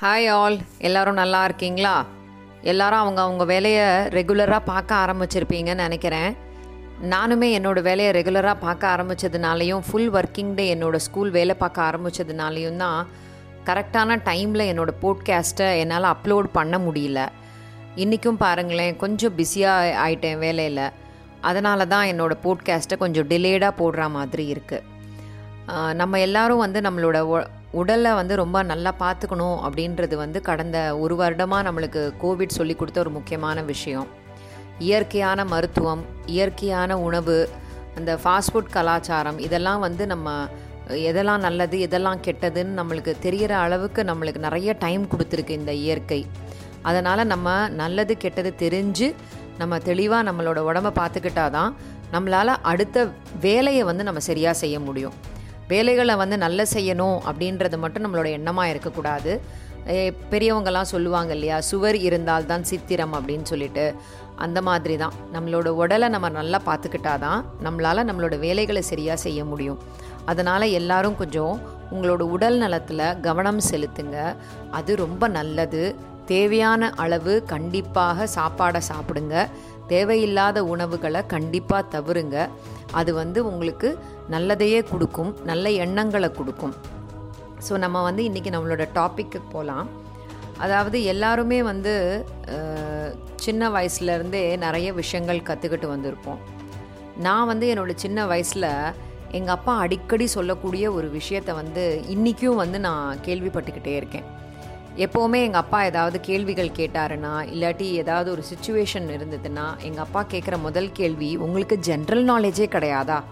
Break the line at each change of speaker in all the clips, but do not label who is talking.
Hi all எல்லாரும் நல்லா இருக்கீங்களா? எல்லாரும் அவங்க அவங்க வேலையை ரெகுலராக பார்க்க ஆரம்பிச்சிருப்பீங்கன்னு நினைக்கிறேன். நானுமே என்னோடய வேலையை ரெகுலராக பார்க்க ஆரம்பித்ததுனாலையும் ஃபுல் ஒர்க்கிங் டே என்னோடய ஸ்கூல் வேலை பார்க்க ஆரம்பித்ததுனாலையும் தான் கரெக்டான டைமில் என்னோடய போட்காஸ்ட்டை என்னால் அப்லோட் பண்ண முடியல. இன்றைக்கும் பாருங்களேன் கொஞ்சம் பிஸியாக ஆயிட்டேன் வேலையில். அதனால தான் என்னோடய போட்காஸ்ட்டை கொஞ்சம் டிலேடாக போடுற மாதிரி இருக்குது நம்ம எல்லாரும் வந்து நம்மளோட உடலை வந்து ரொம்ப நல்லா பார்த்துக்கணும் அப்படின்றது வந்து கடந்த ஒரு வருடமாக நம்மளுக்கு கோவிட் சொல்லி கொடுத்த ஒரு முக்கியமான விஷயம். இயற்கையான மருத்துவம் இயற்கையான உணவு அந்த ஃபாஸ்ட் ஃபுட் கலாச்சாரம் இதெல்லாம் வந்து நம்ம எதெல்லாம் நல்லது எதெல்லாம் கெட்டதுன்னு நம்மளுக்கு தெரிகிற அளவுக்கு நம்மளுக்கு நிறைய டைம் கொடுத்துருக்கு இந்த இயற்கை. அதனால் நம்ம நல்லது கெட்டது தெரிஞ்சு நம்ம தெளிவாக நம்மளோட உடம்ப பார்த்துக்கிட்டாதான் நம்மளால் அடுத்த வேலையை வந்து நம்ம சரியாக செய்ய முடியும். வேலைகளை வந்து நல்ல செய்யணும் அப்படின்றது மட்டும் நம்மளோட எண்ணமாக இருக்கக்கூடாது. பெரியவங்கெல்லாம் சொல்லுவாங்க இல்லையா? சுவர் இருந்தால் தான் சித்திரம் அப்படின்னு சொல்லிட்டு. அந்த மாதிரி தான் நம்மளோட உடலை நம்ம நல்லா பார்த்துக்கிட்டா தான் நம்மளால் நம்மளோட வேலைகளை சரியாக செய்ய முடியும். அதனால் எல்லாரும் கொஞ்சம் உங்களோட உடல் நலத்தில் கவனம் செலுத்துங்க. அது ரொம்ப நல்லது. தேவையான அளவு கண்டிப்பாக சாப்பாடை சாப்பிடுங்க. தேவையில்லாத உணவுகளை கண்டிப்பாக தவிருங்க அது வந்து உங்களுக்கு நல்லதையே கொடுக்கும் நல்ல எண்ணங்களை கொடுக்கும். ஸோ நம்ம வந்து இன்றைக்கி நம்மளோட டாப்பிக்கு போகலாம் அதாவது எல்லாருமே வந்து சின்ன வயசுலேருந்தே நிறைய விஷயங்கள் கற்றுக்கிட்டு வந்திருப்போம். நான் வந்து என்னோட சின்ன வயசில் எங்கள் அப்பா அடிக்கடி சொல்லக்கூடிய ஒரு விஷயத்தை வந்து இன்றைக்கும் வந்து நான் கேள்விப்பட்டுக்கிட்டே இருக்கேன். எப்போவுமே எங்கள் அப்பா ஏதாவது கேள்விகள் கேட்டாருன்னா இல்லாட்டி ஏதாவது ஒரு சுச்சுவேஷன் இருந்ததுன்னா எங்கள் அப்பா கேட்குற முதல் கேள்வி உங்களுக்கு ஜென்ரல் நாலேஜே கிடையாதா?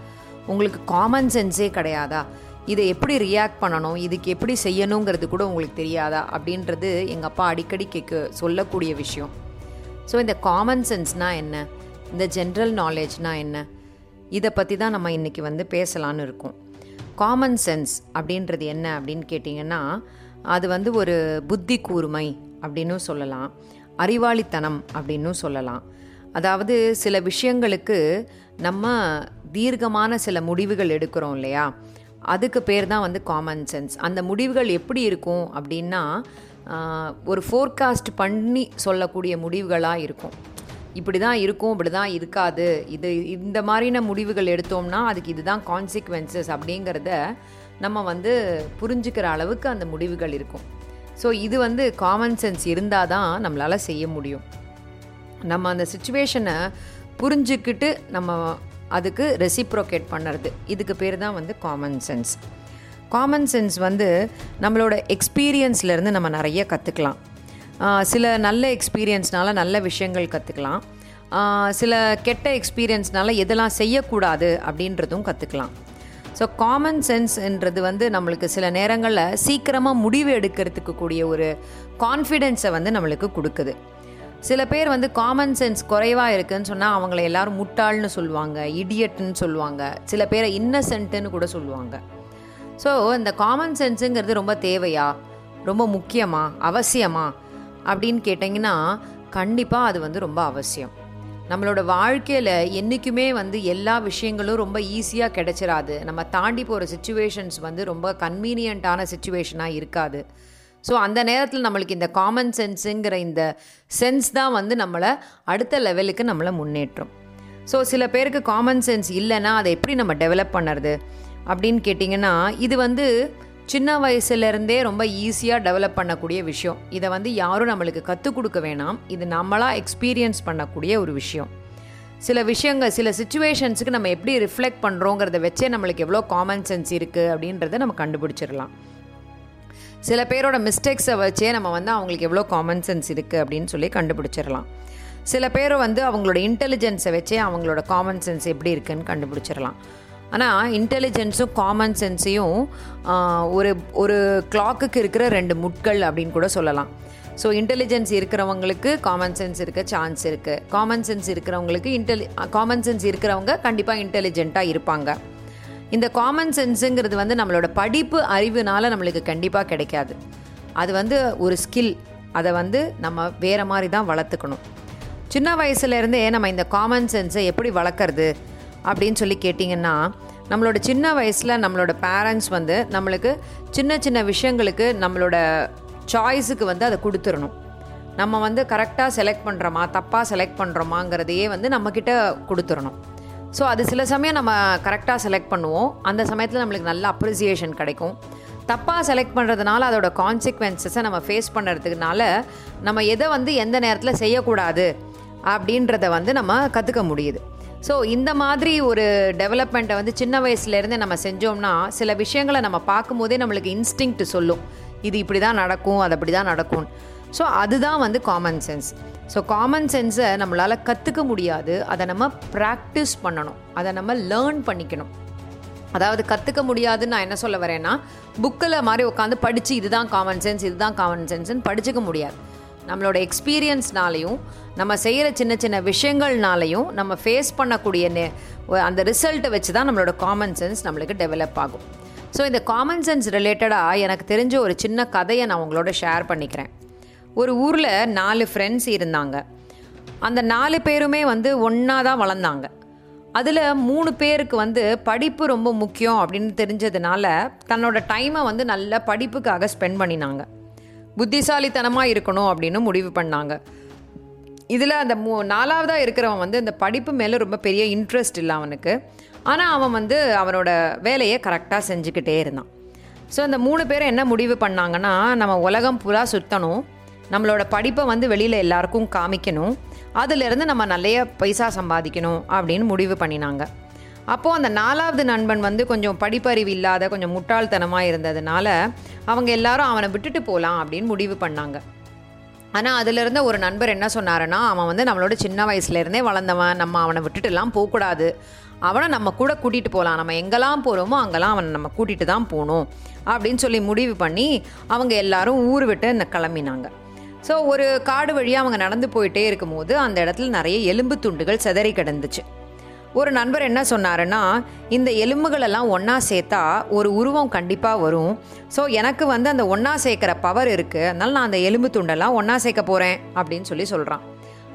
உங்களுக்கு காமன் சென்ஸே கிடையாதா? இதை எப்படி ரியாக்ட் பண்ணணும்? இதுக்கு எப்படி செய்யணுங்கிறது கூட உங்களுக்கு தெரியாதா? அப்படின்றது எங்கள் அப்பா அடிக்கடி கேட்க சொல்லக்கூடிய விஷயம். ஸோ இந்த காமன் சென்ஸ்னால் என்ன? இந்த ஜென்ரல் நாலேஜ்னால் என்ன? இதை பற்றி தான் நம்ம இன்றைக்கி வந்து பேசலான்னு இருக்கோம். காமன் சென்ஸ் அப்படின்றது என்ன அப்படின்னு கேட்டிங்கன்னா அது வந்து ஒரு புத்தி கூர்மை அப்படின்னும் சொல்லலாம். அறிவாளித்தனம் அப்படின்னும் சொல்லலாம். அதாவது சில விஷயங்களுக்கு நம்ம தீர்க்கமான சில முடிவுகள் எடுக்கிறோம் இல்லையா? அதுக்கு பேர் தான் வந்து காமன் சென்ஸ் அந்த முடிவுகள் எப்படி இருக்கும் அப்படின்னா ஒரு ஃபோர்காஸ்ட் பண்ணி சொல்லக்கூடிய முடிவுகளாக இருக்கும். இப்படி தான் இருக்கும் இப்படி தான் இருக்காது. இது இந்த மாதிரின முடிவுகள் எடுத்தோம்னா அதுக்கு இதுதான் கான்சிக்வன்சஸ் அப்படிங்கிறத நம்ம வந்து புரிஞ்சுக்கிற அளவுக்கு அந்த முடிவுகள் இருக்கும். ஸோ இது வந்து காமன் சென்ஸ் இருந்தால் தான் நம்மளால் செய்ய முடியும். நம்ம அந்த சுச்சுவேஷனை புரிஞ்சுக்கிட்டு நம்ம அதுக்கு ரெசிப்ரோகேட் பண்ணுறது இதுக்கு பேர் தான் வந்து காமன் சென்ஸ் காமன் சென்ஸ் வந்து நம்மளோட எக்ஸ்பீரியன்ஸ்லேருந்து நம்ம நிறைய கற்றுக்கலாம் சில நல்ல எக்ஸ்பீரியன்ஸ்னால நல்ல விஷயங்கள் கற்றுக்கலாம் சில கெட்ட எக்ஸ்பீரியன்ஸ்னால எதெல்லாம் செய்யக்கூடாது அப்படின்றதும் கற்றுக்கலாம் ஸோ காமன் சென்ஸ்ன்றது வந்து நம்மளுக்கு சில நேரங்களில் சீக்கிரமாக முடிவு எடுக்கிறதுக்கு கூடிய ஒரு கான்ஃபிடென்ஸை வந்து நம்மளுக்கு கொடுக்குது. சில பேர் வந்து காமன் சென்ஸ் குறைவாக இருக்குன்னு சொன்னால் அவங்கள எல்லாரும் முட்டாள்னு சொல்லுவாங்க இடியட்னு சொல்லுவாங்க. சில பேரை இன்னசென்ட்டுன்னு கூட சொல்லுவாங்க. ஸோ இந்த காமன் சென்ஸுங்கிறது ரொம்ப தேவையா? ரொம்ப முக்கியமா? அவசியமா? அப்படின்னு கேட்டிங்கன்னா கண்டிப்பாக அது வந்து ரொம்ப அவசியம். நம்மளோட வாழ்க்கையில் என்றைக்குமே வந்து எல்லா விஷயங்களும் ரொம்ப ஈஸியாக கிடைச்சிடாது நம்ம தாண்டி போகிற சுச்சுவேஷன்ஸ் வந்து ரொம்ப கன்வீனியண்ட்டான சுச்சுவேஷனாக இருக்காது. ஸோ அந்த நேரத்தில் நம்மளுக்கு இந்த காமன் சென்ஸுங்கிற இந்த சென்ஸ் தான் வந்து நம்மளை அடுத்த லெவலுக்கு நம்மளை முன்னேற்றும். ஸோ சில பேருக்கு காமன் சென்ஸ் இல்லைன்னா அதை எப்படி நம்ம டெவலப் பண்ணுறது? அப்படின்னு கேட்டிங்கன்னா இது வந்து சின்ன வயசுலேருந்தே ரொம்ப ஈஸியாக டெவலப் பண்ணக்கூடிய விஷயம். இதை வந்து யாரும் நம்மளுக்கு கற்றுக் கொடுக்க வேணாம். இது நம்மளாக எக்ஸ்பீரியன்ஸ் பண்ணக்கூடிய ஒரு விஷயம். சில விஷயங்கள் சில சுச்சுவேஷன்ஸுக்கு நம்ம எப்படி ரிஃப்ளெக்ட் பண்ணுறோங்கிறத வச்சே நம்மளுக்கு எவ்வளோ காமன் சென்ஸ் இருக்குது அப்படின்றத நம்ம கண்டுபிடிச்சிடலாம். சில பேரோட மிஸ்டேக்ஸை வச்சே நம்ம வந்து அவங்களுக்கு எவ்வளோ காமன் சென்ஸ் இருக்குது அப்படின்னு சொல்லி கண்டுபிடிச்சிடலாம். சில பேர் வந்து அவங்களோட இன்டெலிஜென்ஸை வச்சே அவங்களோட காமன் சென்ஸ் எப்படி இருக்குன்னு கண்டுபிடிச்சிடலாம். ஆனால் இன்டெலிஜென்ஸும் காமன் சென்ஸையும் ஒரு ஒரு கிளாக்குக்கு இருக்கிற ரெண்டு முட்கள் அப்படின்னு கூட சொல்லலாம். ஸோ இன்டெலிஜென்ஸ் இருக்கிறவங்களுக்கு காமன் சென்ஸ் இருக்க சான்ஸ் இருக்குது காமன் சென்ஸ் இருக்கிறவங்களுக்கு இன்டெலி காமன் சென்ஸ் இருக்கிறவங்க கண்டிப்பாக இன்டெலிஜென்ட்டாக இருப்பாங்க. இந்த காமன் சென்ஸுங்கிறது வந்து நம்மளோட படிப்பு அறிவுனால நம்மளுக்கு கண்டிப்பாக கிடைக்காது. அது வந்து ஒரு ஸ்கில் அதை வந்து நம்ம வேறு மாதிரி தான் வளர்த்துக்கணும். சின்ன வயசுலேருந்தே நம்ம இந்த காமன் சென்ஸை எப்படி வளர்க்குறது? அப்படின்னு சொல்லி கேட்டிங்கன்னா நம்மளோட சின்ன வயசில் நம்மளோட பேரண்ட்ஸ் வந்து நம்மளுக்கு சின்ன சின்ன விஷயங்களுக்கு நம்மளோட சாய்ஸுக்கு வந்து அதை கொடுத்துடணும். நம்ம வந்து கரெக்டாக செலக்ட் பண்ணுறோமா தப்பாக செலக்ட் பண்ணுறோமாங்கிறதையே வந்து நம்மக்கிட்ட கொடுத்துடணும். ஸோ அது சில சமயம் நம்ம கரெக்டாக செலக்ட் பண்ணுவோம். அந்த சமயத்தில் நம்மளுக்கு நல்ல அப்ரிசியேஷன் கிடைக்கும். தப்பாக செலக்ட் பண்ணுறதுனால அதோட கான்சிக்வன்சஸை நம்ம ஃபேஸ் பண்ணுறதுக்குனால நம்ம எதை வந்து எந்த நேரத்தில் செய்யக்கூடாது அப்படின்றத வந்து நம்ம கற்றுக்க முடியுது. ஸோ இந்த மாதிரி ஒரு டெவலப்மெண்ட்டை வந்து சின்ன வயசுலேருந்தே நம்ம செஞ்சோம்னா சில விஷயங்களை நம்ம பார்க்கும்போதே நம்மளுக்கு இன்ஸ்டிங்க்ட் சொல்லும். இது இப்படி தான் நடக்கும் அது அப்படி தான் நடக்கும் ஸோ அதுதான் வந்து காமன் சென்ஸ் ஸோ காமன் சென்ஸை நம்மளால் கற்றுக்க முடியாது. அதை நம்ம ப்ராக்டிஸ் பண்ணணும். அதை நம்ம லேர்ன் பண்ணிக்கணும். அதாவது கற்றுக்க முடியாதுன்னு நான் என்ன சொல்ல வரேன்னா புக்கில் மாதிரி உட்காந்து படித்து இதுதான் காமன் சென்ஸ் இதுதான் காமன் சென்ஸ்ன்னு படிச்சுக்க முடியாது. நம்மளோட எக்ஸ்பீரியன்ஸ்னாலையும் நம்ம செய்கிற சின்ன சின்ன விஷயங்கள்னாலையும் நம்ம ஃபேஸ் பண்ணக்கூடிய நெ- அந்த ரிசல்ட்டை வச்சு தான் நம்மளோட காமன் சென்ஸ் நம்மளுக்கு டெவலப் ஆகும். ஸோ இந்த காமன் சென்ஸ் ரிலேட்டடாக எனக்கு தெரிஞ்ச ஒரு சின்ன கதையை நான் உங்களோட ஷேர் பண்ணிக்கிறேன். ஒரு ஊரில் நாலு ஃப்ரெண்ட்ஸ் இருந்தாங்க. அந்த நாலு பேருமே வந்து ஒன்றா தான் வளர்ந்தாங்க. அதில் மூணு பேருக்கு வந்து படிப்பு ரொம்ப முக்கியம் அப்படின்னு தெரிஞ்சதுனால தன்னோட டைமை வந்து நல்ல படிப்புக்காக ஸ்பெண்ட் பண்ணினாங்க. புத்திசாலித்தனமாக இருக்கணும் அப்படின்னு முடிவு பண்ணாங்க. இதில் அந்த மூ நாலாவதாக இருக்கிறவன் வந்து இந்த படிப்பு மேலே ரொம்ப பெரிய இன்ட்ரெஸ்ட் இல்லை அவனுக்கு. ஆனால் அவன் வந்து அவனோட வேலையை கரெக்டாக செஞ்சுக்கிட்டே இருந்தான். ஸோ அந்த மூணு பேரும் என்ன முடிவு பண்ணாங்கன்னா நம்ம உலகம் புறா சுற்றணும் நம்மளோட படிப்பை வந்து வெளியில் எல்லாருக்கும் காமிக்கணும். அதுலேருந்து நம்ம நிறைய பைசா சம்பாதிக்கணும் அப்படின்னு முடிவு பண்ணினாங்க. அப்போது அந்த நாலாவது நண்பன் வந்து கொஞ்சம் படிப்பறிவு இல்லாத கொஞ்சம் முட்டாள்தனமாக இருந்ததுனால அவங்க எல்லாரும் அவனை விட்டுட்டு போகலாம் அப்படின்னு முடிவு பண்ணாங்க. ஆனால் அதுலேருந்து ஒரு நண்பர் என்ன சொன்னாருன்னா அவன் வந்து நம்மளோட சின்ன வயசுலேருந்தே வளர்ந்தவன் நம்ம அவனை விட்டுட்டுலாம் போகக்கூடாது. அவனை நம்ம கூட கூட்டிகிட்டு போகலாம் நம்ம எங்கெல்லாம் போகிறோமோ அங்கெல்லாம் அவனை நம்ம கூட்டிகிட்டு தான் போகணும் அப்படின்னு சொல்லி முடிவு பண்ணி அவங்க எல்லாரும் ஊர் விட்டு கிளம்பினாங்க. ஸோ ஒரு காடு வழியாக அவங்க நடந்து போயிட்டே இருக்கும்போது அந்த இடத்துல நிறைய எலும்பு துண்டுகள் சிதறி கிடந்துச்சு. ஒரு நண்பர் என்ன சொன்னாருன்னா இந்த எலும்புகளெல்லாம் ஒன்றா சேர்த்தா ஒரு உருவம் கண்டிப்பாக வரும். ஸோ எனக்கு வந்து அந்த ஒன்றா சேர்க்குற பவர் இருக்குது அதனால நான் அந்த எலும்பு துண்டெல்லாம் ஒன்றா சேர்க்க போகிறேன் அப்படின்னு சொல்லி சொல்கிறான்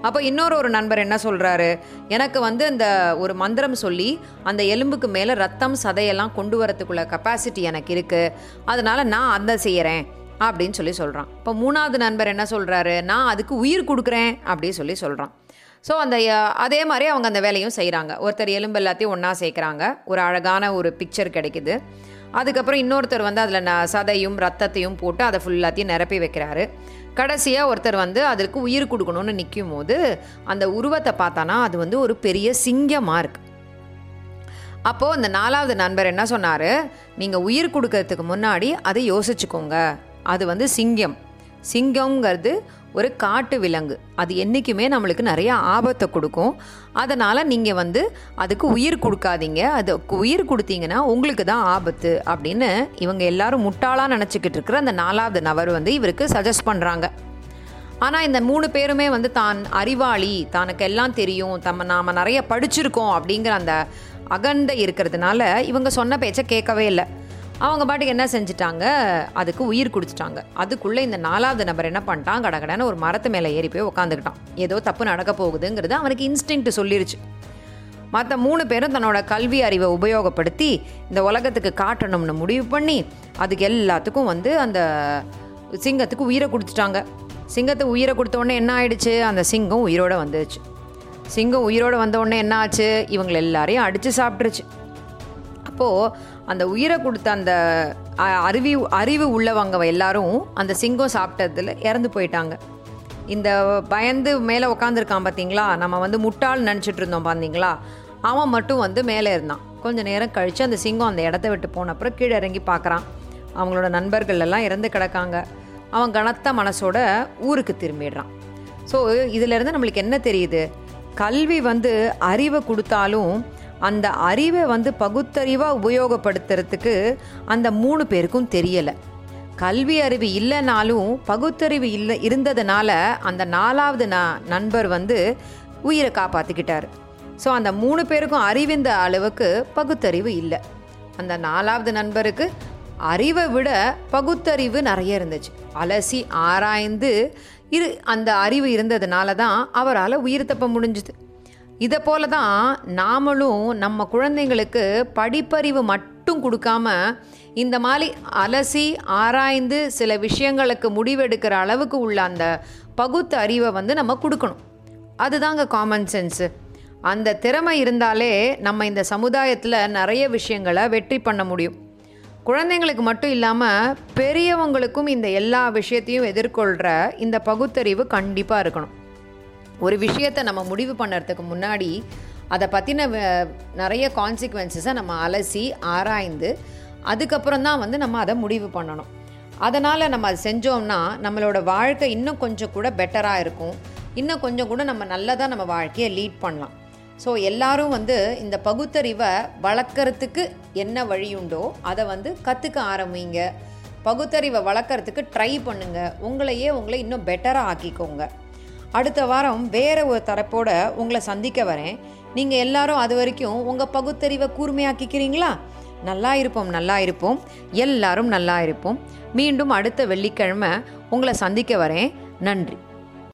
அப்போ இன்னொரு ஒரு நண்பர் என்ன சொல்கிறாரு எனக்கு வந்து அந்த ஒரு மந்திரம் சொல்லி அந்த எலும்புக்கு மேலே ரத்தம் சதையெல்லாம் கொண்டு வரத்துக்குள்ள கெப்பாசிட்டி எனக்கு இருக்குது அதனால் நான் அந்த செய்கிறேன் அப்படின்னு சொல்லி சொல்கிறான் இப்போ மூணாவது நண்பர் என்ன சொல்கிறாரு நான் அதுக்கு உயிர் கொடுக்குறேன் அப்படின்னு சொல்லி சொல்கிறான் ஸோ அந்த அதே மாதிரி அவங்க அந்த வேலையும் செய்கிறாங்க ஒருத்தர் எலும்பு எல்லாத்தையும் ஒன்றா சேர்க்குறாங்க. ஒரு அழகான ஒரு பிக்சர் கிடைக்குது. அதுக்கப்புறம் இன்னொருத்தர் வந்து அதில் ந சதையும் ரத்தத்தையும் போட்டு அதை ஃபுல்லாத்தையும் நிரப்பி வைக்கிறாரு. கடைசியாக ஒருத்தர் வந்து அதற்கு உயிர் கொடுக்கணும்னு நிற்கும் போது அந்த உருவத்தை பார்த்தானா அது வந்து ஒரு பெரிய சிங்கமாக இருக்குது அப்போது அந்த நாலாவது நண்பர் என்ன சொன்னார்? நீங்கள் உயிர் கொடுக்கறதுக்கு முன்னாடி அதை யோசிச்சுக்கோங்க. அது வந்து சிங்கம். சிங்கம்ங்கிறது ஒரு காட்டு விலங்கு. அது என்றைக்குமே நம்மளுக்கு நிறைய ஆபத்தை கொடுக்கும். அதனால் நீங்கள் வந்து அதுக்கு உயிர் கொடுக்காதீங்க. அதுக்கு உயிர் கொடுத்தீங்கன்னா உங்களுக்கு தான் ஆபத்து அப்படின்னு இவங்க எல்லாரும் முட்டாளாக நினச்சிக்கிட்டு இருக்கிற அந்த நாலாவது நபர் வந்து இவருக்கு சஜஸ்ட் பண்ணுறாங்க ஆனால் இந்த மூணு பேருமே வந்து தான் அறிவாளி. தனக்கு எல்லாம் தெரியும். தம்ம நாம் நிறைய படிச்சிருக்கோம் அப்படிங்கிற அந்த அகண்டை இருக்கிறதுனால இவங்க சொன்ன பேச்சை கேட்கவே இல்லை. அவங்க பாட்டுக்கு என்ன செஞ்சுட்டாங்க? அதுக்கு உயிர் குடிச்சிட்டாங்க. அதுக்குள்ளே இந்த நாலாவது நபர் என்ன பண்ணிட்டான்? கடகடன்னு ஒரு மரத்து மேலே ஏறி போய் உட்காந்துக்கிட்டான் ஏதோ தப்பு நடக்க போகுதுங்கிறது அவனுக்கு இன்ஸ்டிங்க்ட் சொல்லிருச்சு. மற்ற மூணு பேரும் தன்னோட கல்வி அறிவை உபயோகப்படுத்தி இந்த உலகத்துக்கு காட்டணும்னு முடிவு பண்ணி அதுக்கு எல்லாத்துக்கும் வந்து அந்த சிங்கத்துக்கு உயிரை கொடுத்துட்டாங்க. சிங்கத்தை உயிரை கொடுத்த உடனே என்ன ஆயிடுச்சு? அந்த சிங்கம் உயிரோட வந்துடுச்சு சிங்கம் உயிரோடு வந்த உடனே என்ன ஆச்சு? இவங்களை எல்லாரையும் அடித்து சாப்பிட்ருச்சு அப்போது அந்த உயிரை கொடுத்த அந்த அ- அறிவி அறிவு உள்ளவங்க எல்லாரும் அந்த சிங்கம் சாப்பிட்டதுல இறந்து போயிட்டாங்க. இந்த பயந்து மேலே உட்காந்துருக்கான் பார்த்தீங்களா? நம்ம வந்து முட்டாள் நினச்சிட்டு இருந்தோம் பார்த்தீங்களா? அவன் மட்டும் வந்து மேலே இருந்தான். கொஞ்ச நேரம் கழித்து அந்த சிங்கம் அந்த இடத்த விட்டு போன அப்புறம் கீழே இறங்கி பார்க்குறான். அவங்களோட நண்பர்கள் எல்லாம் இறந்து கிடக்காங்க. அவன் கனத்த மனசோட ஊருக்கு திரும்பிடுறான். ஸோ இதிலேருந்து நம்மளுக்கு என்ன தெரியுது? கல்வி வந்து அறிவை கொடுத்தாலும் அந்த அறிவை வந்து பகுத்தறிவாக உபயோகப்படுத்துறதுக்கு அந்த மூணு பேருக்கும் தெரியலை. கல்வி அறிவு இல்லைனாலும் பகுத்தறிவு இல்லை இருந்ததுனால அந்த நாலாவது ந நண்பர் வந்து உயிரை காப்பாற்றிக்கிட்டார் ஸோ அந்த மூணு பேருக்கும் அறிவிந்த அளவுக்கு பகுத்தறிவு இல்லை. அந்த நாலாவது நண்பருக்கு அறிவை விட பகுத்தறிவு நிறைய இருந்துச்சு. அலசி ஆராய்ந்து இரு அந்த அறிவு இருந்ததுனால தான் அவரால் உயிர் தப்ப முடிஞ்சுது. இதை போல தான் நாமளும் நம்ம குழந்தைங்களுக்கு படிப்பறிவு மட்டும் கொடுக்காம இந்த மாதிரி அலசி ஆராய்ந்து சில விஷயங்களுக்கு முடிவெடுக்கிற அளவுக்கு உள்ள அந்த பகுத்து அறிவை வந்து நம்ம கொடுக்கணும். அதுதாங்க காமன் சென்ஸு அந்த திறமை இருந்தாலே நம்ம இந்த சமுதாயத்தில் நிறைய விஷயங்களை வெற்றி பண்ண முடியும். குழந்தைங்களுக்கு மட்டும் இல்லாமல் பெரியவங்களுக்கும் இந்த எல்லா விஷயத்தையும் எதிர்கொள்கிற இந்த பகுத்தறிவு கண்டிப்பாக இருக்கணும். ஒரு விஷயத்தை நம்ம முடிவு பண்ணுறதுக்கு முன்னாடி அதை பற்றின நிறைய கான்சிக்வன்சஸை நம்ம அலசி ஆராய்ந்து அதுக்கப்புறம் தான் வந்து நம்ம அதை முடிவு பண்ணணும். அதனால் நம்ம அதை செஞ்சோம்னா நம்மளோட வாழ்க்கை இன்னும் கொஞ்சம் கூட பெட்டராக இருக்கும். இன்னும் கொஞ்சம் கூட நம்ம நல்லதாக நம்ம வாழ்க்கையை லீட் பண்ணலாம். ஸோ எல்லாரும் வந்து இந்த பகுத்தறிவை வளர்க்குறதுக்கு என்ன வழியுண்டோ அதை வந்து கற்றுக்க ஆரம்பிங்க. பகுத்தறிவை வளர்க்குறதுக்கு ட்ரை பண்ணுங்கள் உங்களையே உங்களை இன்னும் பெட்டராக ஆக்கிக்கோங்க. அடுத்த வாரம் வேறு ஒரு தரப்போட உங்களை சந்திக்க வரேன். நீங்கள் எல்லாரும் அது வரைக்கும் உங்கள் பகுத்தறிவை கூர்மையாக்கிக்கிறீங்களா? நல்லா இருப்போம் நல்லா இருப்போம். எல்லாரும் நல்லா இருப்போம். மீண்டும் அடுத்த வெள்ளிக்கிழமை உங்களை சந்திக்க வரேன். நன்றி.